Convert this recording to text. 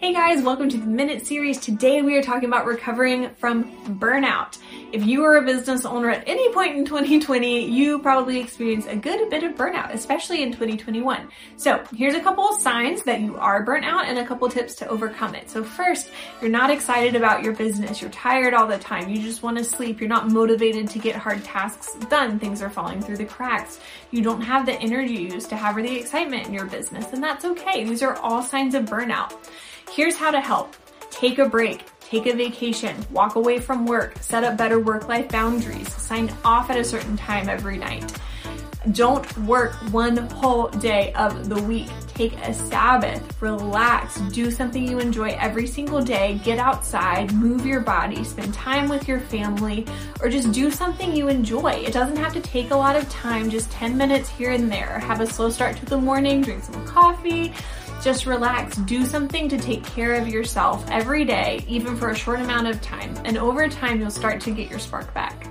Hey guys, welcome to the Minute Series. Today we are talking about recovering from burnout. If you are a business owner at any point in 2020, you probably experienced a good bit of burnout, especially in 2021. So here's a couple of signs that you are burnt out and a couple tips to overcome it. So first, you're not excited about your business. You're tired all the time. You just want to sleep. You're not motivated to get hard tasks done. Things are falling through the cracks. You don't have the energy you used to have or the excitement in your business, and that's okay. These are all signs of burnout. Here's how to help. Take a break, take a vacation, walk away from work, set up better work-life boundaries, sign off at a certain time every night. Don't work one whole day of the week. Take a Sabbath, relax, do something you enjoy every single day, get outside, move your body, spend time with your family, or just do something you enjoy. It doesn't have to take a lot of time, just 10 minutes here and there. Have a slow start to the morning, drink some coffee, just relax, do something to take care of yourself every day, even for a short amount of time. And over time, you'll start to get your spark back.